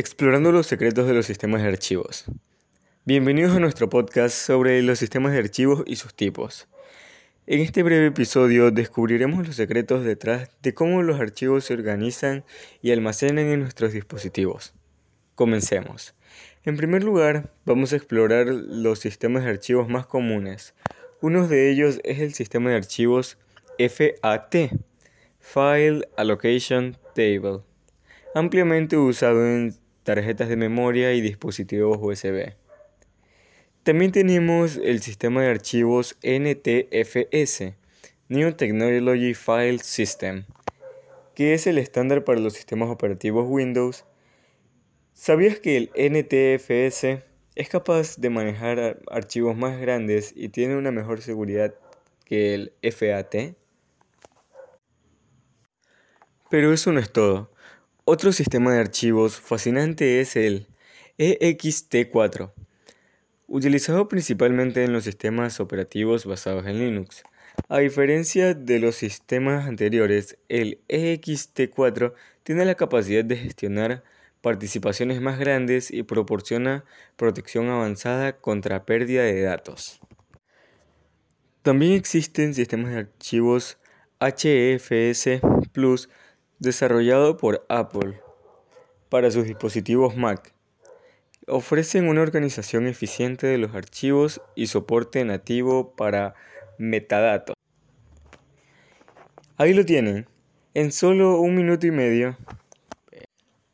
Explorando los secretos de los sistemas de archivos. Bienvenidos a nuestro podcast sobre los sistemas de archivos y sus tipos. En este breve episodio descubriremos los secretos detrás de cómo los archivos se organizan y almacenan en nuestros dispositivos. Comencemos. En primer lugar, vamos a explorar los sistemas de archivos más comunes. Uno de ellos es el sistema de archivos FAT, File Allocation Table, ampliamente usado en tarjetas de memoria y dispositivos USB. También tenemos el sistema de archivos NTFS, New Technology File System, que es el estándar para los sistemas operativos Windows. ¿Sabías que el NTFS es capaz de manejar archivos más grandes y tiene una mejor seguridad que el FAT? Pero eso no es todo. Otro sistema de archivos fascinante es el EXT4, utilizado principalmente en los sistemas operativos basados en Linux. A diferencia de los sistemas anteriores, el EXT4 tiene la capacidad de gestionar participaciones más grandes y proporciona protección avanzada contra pérdida de datos. También existen sistemas de archivos HEFS Plus desarrollado por Apple para sus dispositivos Mac. Ofrecen una organización eficiente de los archivos y soporte nativo para metadatos. Ahí lo tienen. En solo un minuto y medio,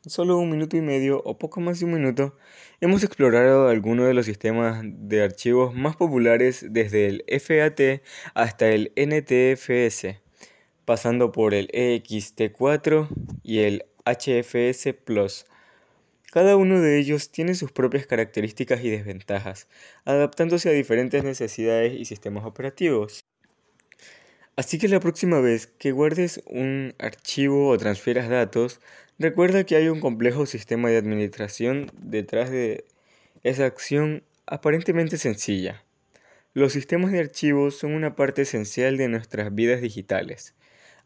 solo un minuto y medio o poco más de un minuto, hemos explorado algunos de los sistemas de archivos más populares desde el FAT hasta el NTFS pasando por el EXT4 y el HFS Plus. Cada uno de ellos tiene sus propias características y desventajas, adaptándose a diferentes necesidades y sistemas operativos. Así que la próxima vez que guardes un archivo o transfieras datos, recuerda que hay un complejo sistema de administración detrás de esa acción aparentemente sencilla. Los sistemas de archivos son una parte esencial de nuestras vidas digitales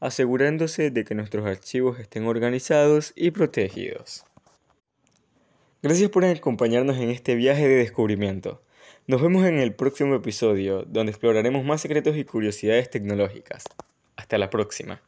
asegurándose de que nuestros archivos estén organizados y protegidos. Gracias por acompañarnos en este viaje de descubrimiento. Nos vemos en el próximo episodio, donde exploraremos más secretos y curiosidades tecnológicas. Hasta la próxima.